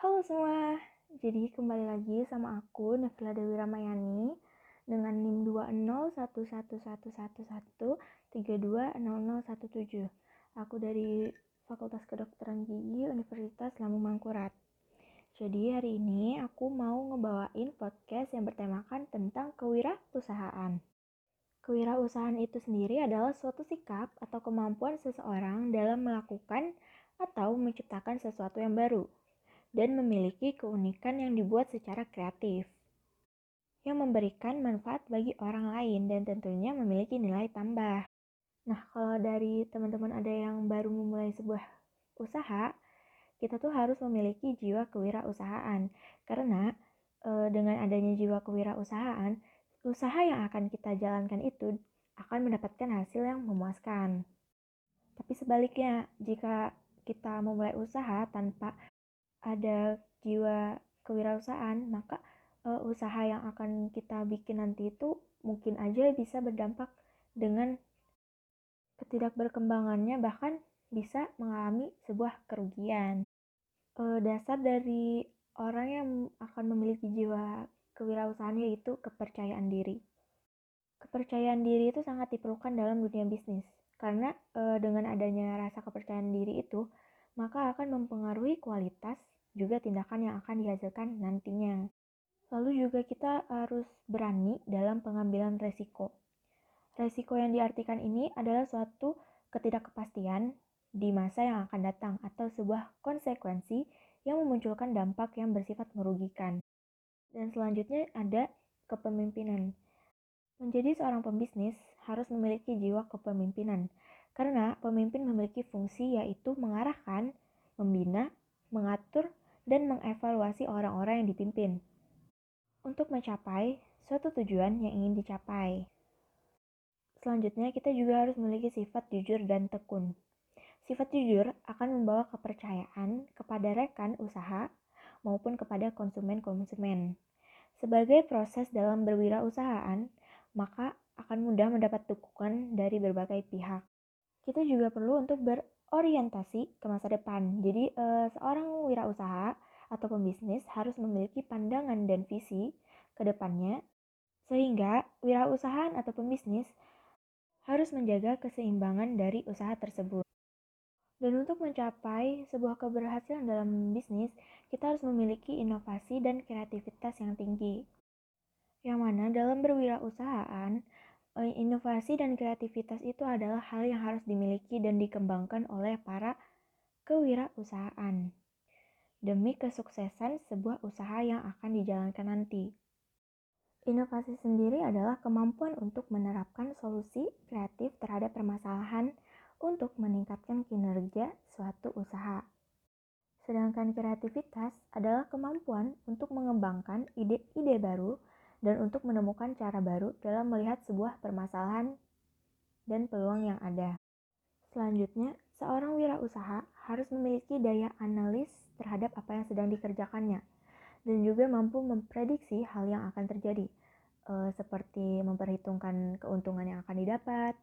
Halo semua, jadi kembali lagi sama aku Nafila Dewi Ramayani dengan NIM 2011111320017. Aku dari Fakultas Kedokteran Gigi Universitas Lambung Mangkurat. Jadi hari ini aku mau ngebawain podcast yang bertemakan tentang kewirausahaan. Kewirausahaan itu sendiri adalah suatu sikap atau kemampuan seseorang dalam melakukan atau menciptakan sesuatu yang baru dan memiliki keunikan yang dibuat secara kreatif yang memberikan manfaat bagi orang lain dan tentunya memiliki nilai tambah. Nah, kalau dari teman-teman ada yang baru memulai sebuah usaha, kita tuh harus memiliki jiwa kewirausahaan karena e, dengan adanya jiwa kewirausahaan, usaha yang akan kita jalankan itu akan mendapatkan hasil yang memuaskan. Tapi sebaliknya, jika kita memulai usaha tanpa ada jiwa kewirausahaan, maka uh, usaha yang akan kita bikin nanti itu mungkin aja bisa berdampak dengan ketidakberkembangannya bahkan bisa mengalami sebuah kerugian. Uh, dasar dari orang yang akan memiliki jiwa kewirausahaan yaitu kepercayaan diri. Kepercayaan diri itu sangat diperlukan dalam dunia bisnis karena e, dengan adanya rasa kepercayaan diri itu maka akan mempengaruhi kualitas juga tindakan yang akan dihasilkan nantinya. Lalu juga kita harus berani dalam pengambilan resiko. Resiko yang diartikan ini adalah suatu ketidakpastian di masa yang akan datang atau sebuah konsekuensi yang memunculkan dampak yang bersifat merugikan. Dan selanjutnya ada kepemimpinan. Menjadi seorang pembisnis harus memiliki jiwa kepemimpinan, karena pemimpin memiliki fungsi yaitu mengarahkan, membina, mengatur, dan mengevaluasi orang-orang yang dipimpin untuk mencapai suatu tujuan yang ingin dicapai. Selanjutnya, kita juga harus memiliki sifat jujur dan tekun. Sifat jujur akan membawa kepercayaan kepada rekan usaha maupun kepada konsumen-konsumen. Sebagai proses dalam berwirausahaan, maka akan mudah mendapat dukungan dari berbagai pihak. Kita juga perlu untuk berorientasi ke masa depan. Jadi, eh, seorang wirausaha atau pembisnis harus memiliki pandangan dan visi ke depannya, sehingga wirausahaan atau pembisnis harus menjaga keseimbangan dari usaha tersebut. Dan untuk mencapai sebuah keberhasilan dalam bisnis, kita harus memiliki inovasi dan kreativitas yang tinggi. Yang mana dalam berwirausahaan, inovasi dan kreativitas itu adalah hal yang harus dimiliki dan dikembangkan oleh para kewirausahaan demi kesuksesan sebuah usaha yang akan dijalankan nanti. Inovasi sendiri adalah kemampuan untuk menerapkan solusi kreatif terhadap permasalahan untuk meningkatkan kinerja suatu usaha. Sedangkan kreativitas adalah kemampuan untuk mengembangkan ide-ide baru dan untuk menemukan cara baru dalam melihat sebuah permasalahan dan peluang yang ada. Selanjutnya, seorang wirausaha harus memiliki daya analis terhadap apa yang sedang dikerjakannya dan juga mampu memprediksi hal yang akan terjadi, e, seperti memperhitungkan keuntungan yang akan didapat,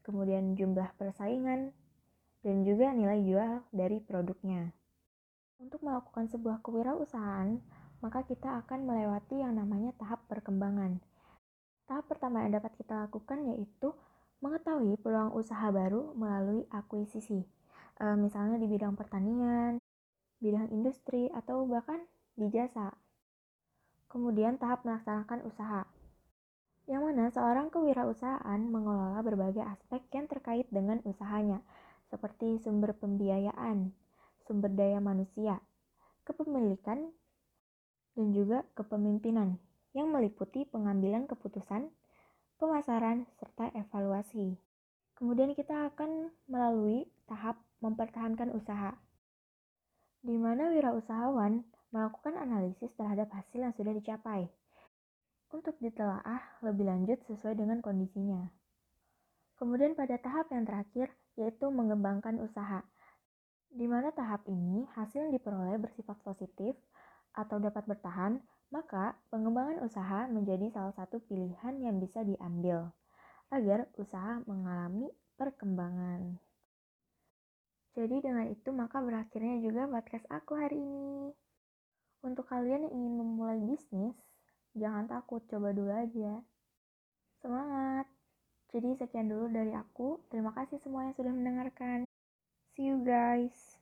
kemudian jumlah persaingan, dan juga nilai jual dari produknya. Untuk melakukan sebuah kewirausahaan, maka kita akan melewati yang namanya tahap perkembangan. Tahap pertama yang dapat kita lakukan yaitu mengetahui peluang usaha baru melalui akuisisi, e, misalnya di bidang pertanian, bidang industri, atau bahkan di jasa. Kemudian tahap melaksanakan usaha, yang mana seorang kewirausahaan mengelola berbagai aspek yang terkait dengan usahanya, seperti sumber pembiayaan, sumber daya manusia, kepemilikan, dan juga kepemimpinan yang meliputi pengambilan keputusan, pemasaran, serta evaluasi. Kemudian kita akan melalui tahap mempertahankan usaha, di mana wirausahawan melakukan analisis terhadap hasil yang sudah dicapai untuk ditelaah lebih lanjut sesuai dengan kondisinya. Kemudian pada tahap yang terakhir yaitu mengembangkan usaha, di mana tahap ini hasil yang diperoleh bersifat positif atau dapat bertahan, maka pengembangan usaha menjadi salah satu pilihan yang bisa diambil agar usaha mengalami perkembangan. Jadi dengan itu maka berakhirnya juga podcast aku hari ini. Untuk kalian yang ingin memulai bisnis, jangan takut, coba dulu aja. Semangat! Jadi sekian dulu dari aku. Terima kasih semua yang sudah mendengarkan. See you guys.